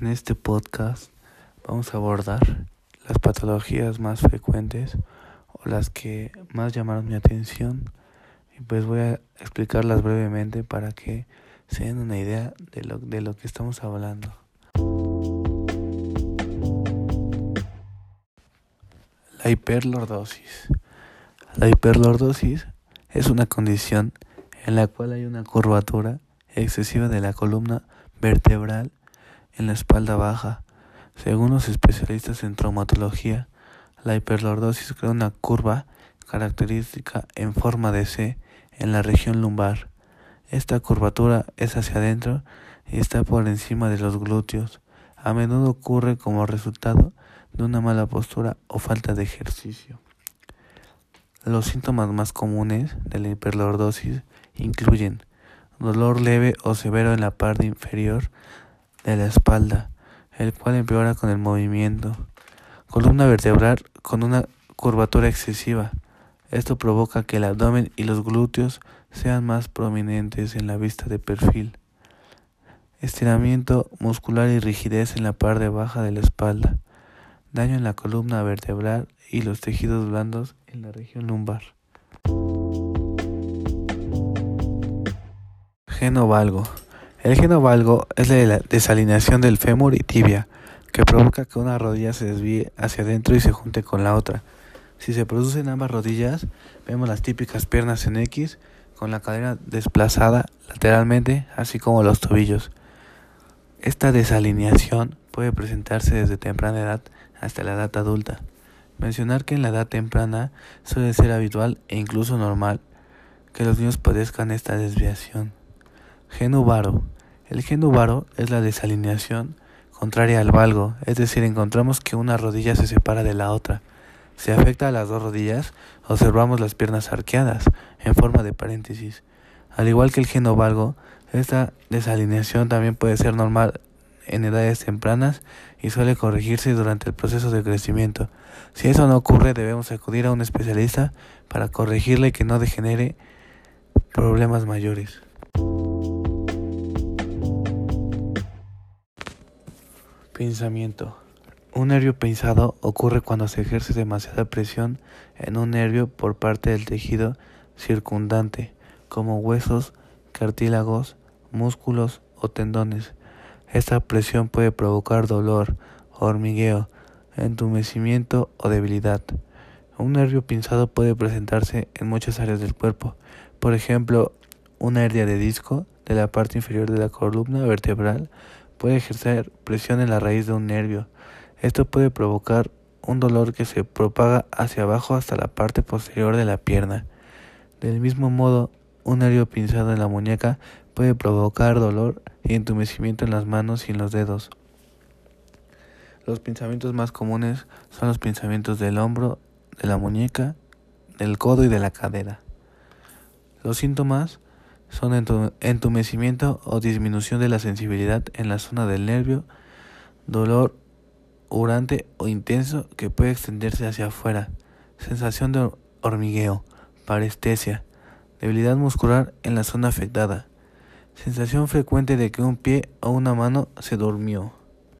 En este podcast vamos a abordar las patologías más frecuentes o las que más llamaron mi atención y pues voy a explicarlas brevemente para que se den una idea de lo, de lo que estamos hablando. La hiperlordosis. La hiperlordosis es una condición en la cual hay una curvatura excesiva de la columna vertebral en la espalda baja. Según los especialistas en traumatología, la hiperlordosis crea una curva característica en forma de C en la región lumbar. Esta curvatura es hacia adentro y está por encima de los glúteos. A menudo ocurre como resultado de una mala postura o falta de ejercicio. Los síntomas más comunes de la hiperlordosis incluyen dolor leve o severo en la parte inferior de la espalda, el cual empeora con el movimiento. Columna vertebral con una curvatura excesiva. Esto provoca que el abdomen y los glúteos sean más prominentes en la vista de perfil. Estiramiento muscular y rigidez en la parte baja de la espalda. Daño en la columna vertebral y los tejidos blandos en la región lumbar. Genovalgo. El genovalgo es la desalineación del fémur y tibia, que provoca que una rodilla se desvíe hacia adentro y se junte con la otra. Si se producen ambas rodillas, vemos las típicas piernas en X, con la cadera desplazada lateralmente, así como los tobillos. Esta desalineación puede presentarse desde temprana edad hasta la edad adulta. Mencionar que en la edad temprana suele ser habitual e incluso normal que los niños padezcan esta desviación. Genuvaro. El genuvaro es la desalineación contraria al valgo, es decir, encontramos que una rodilla se separa de la otra. Si afecta a las dos rodillas, observamos las piernas arqueadas, en forma de paréntesis. Al igual que el genovalgo, esta desalineación también puede ser normal en edades tempranas y suele corregirse durante el proceso de crecimiento. Si eso no ocurre, debemos acudir a un especialista para corregirle que no degenere problemas mayores. Pensamiento. Un nervio pensado ocurre cuando se ejerce demasiada presión en un nervio por parte del tejido circundante, como huesos, cartílagos, músculos o tendones. Esta presión puede provocar dolor, hormigueo, entumecimiento o debilidad. Un nervio pinzado puede presentarse en muchas áreas del cuerpo, por ejemplo, una hernia de disco de la parte inferior de la columna vertebral puede ejercer presión en la raíz de un nervio. Esto puede provocar un dolor que se propaga hacia abajo hasta la parte posterior de la pierna. Del mismo modo, un nervio pinzado en la muñeca puede provocar dolor y entumecimiento en las manos y en los dedos. Los pinzamientos más comunes son los pinzamientos del hombro, de la muñeca, del codo y de la cadera. Los síntomas son entumecimiento o disminución de la sensibilidad en la zona del nervio, dolor urante o intenso que puede extenderse hacia afuera, sensación de hormigueo, parestesia, debilidad muscular en la zona afectada, sensación frecuente de que un pie o una mano se durmió.